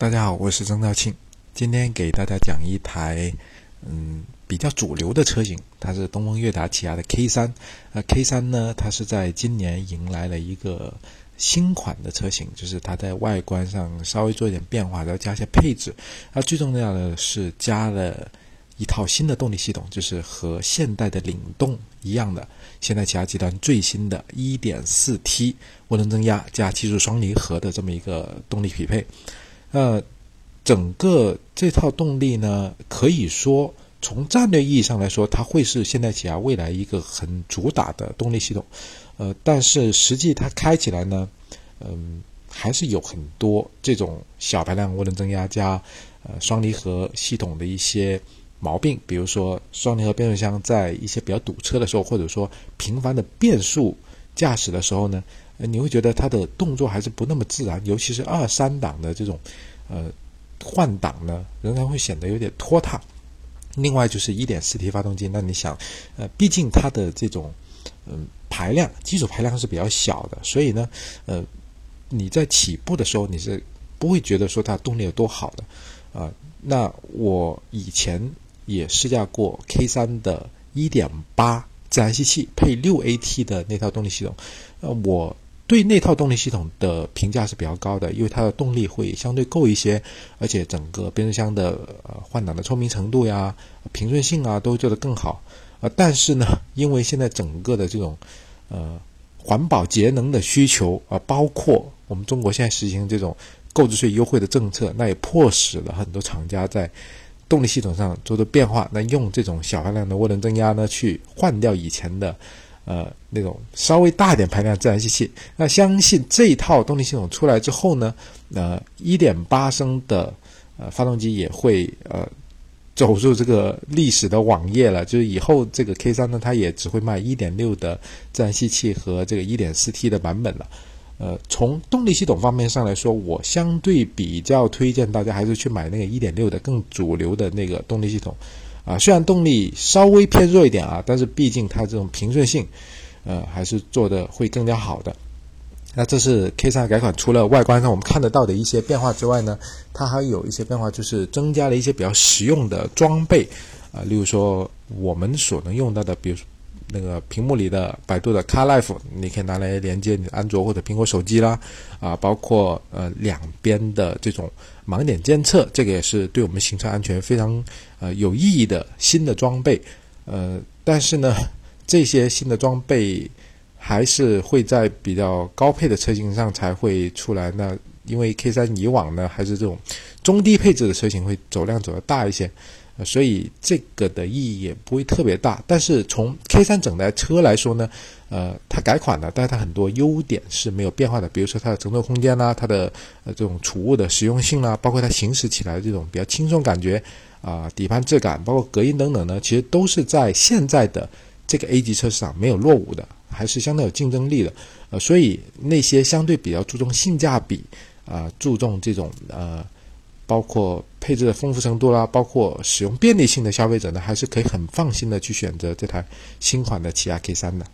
大家好，我是曾兆庆，今天给大家讲一台嗯比较主流的车型，它是东风悦达起亚的 K 三。呃，K 三呢，它是在今年迎来了一个新款的车型，就是它在外观上稍微做一点变化，然后加一些配置。啊，最重要的是加了一套新的动力系统，就是和现代的领动一样的，现代起亚集团最新的 1.4T 涡轮增压加七速双离合的这么一个动力匹配。呃，整个这套动力呢，可以说从战略意义上来说，它会是现代起亚未来一个很主打的动力系统。呃，但是实际它开起来呢，嗯，还是有很多这种小排量涡轮增压加呃双离合系统的一些毛病，比如说双离合变速箱在一些比较堵车的时候，或者说频繁的变速驾驶的时候呢。你会觉得它的动作还是不那么自然，尤其是二三档的这种，呃，换挡呢，仍然会显得有点拖沓。另外就是一点四 T 发动机，那你想，呃，毕竟它的这种，嗯，排量基础排量是比较小的，所以呢，呃，你在起步的时候你是不会觉得说它动力有多好的，啊，那我以前也试驾过 K 三的1.8自然吸气配六 AT 的那套动力系统，呃，我。对那套动力系统的评价是比较高的，因为它的动力会相对够一些，而且整个变速箱的呃换挡的聪明程度呀、平顺性啊都做得更好。呃，但是呢，因为现在整个的这种呃环保节能的需求啊，包括我们中国现在实行这种购置税优惠的政策，那也迫使了很多厂家在动力系统上做出变化，那用这种小排量的涡轮增压呢，去换掉以前的。呃，那种稍微大一点排量自然吸气，那相信这一套动力系统出来之后呢，呃，一点八升的呃发动机也会呃走入这个历史的网页了。就是以后这个 K 三呢，它也只会卖一点六的自然吸气和这个一点四 T 的版本了。呃，从动力系统方面上来说，我相对比较推荐大家还是去买那个一点六的更主流的那个动力系统。啊，虽然动力稍微偏弱一点啊，但是毕竟它这种平顺性，呃，还是做的会更加好的。那这是 K 三改款，除了外观上我们看得到的一些变化之外呢，它还有一些变化，就是增加了一些比较实用的装备啊，例如说我们所能用到的，比如说。那个屏幕里的百度的 CarLife，你可以拿来连接你安卓或者苹果手机啦，啊，包括呃两边的这种盲点监测，这个也是对我们行车安全非常呃有意义的新的装备。呃，但是呢，这些新的装备还是会在比较高配的车型上才会出来。那因为 K 三以往呢，还是这种中低配置的车型会走量走得大一些。呃所以这个的意义也不会特别大，但是从 K 三整台车来说呢，呃，它改款了，但是它很多优点是没有变化的，比如说它的乘坐空间啦，它的呃这种储物的实用性啦，包括它行驶起来的这种比较轻松感觉啊，底盘质感，包括隔音等等呢，其实都是在现在的这个 A 级车市场没有落伍的，还是相当有竞争力的。呃，所以那些相对比较注重性价比啊，注重这种呃。包括配置的丰富程度啦，包括使用便利性的消费者呢，还是可以很放心的去选择这台新款的起亚 K 三的。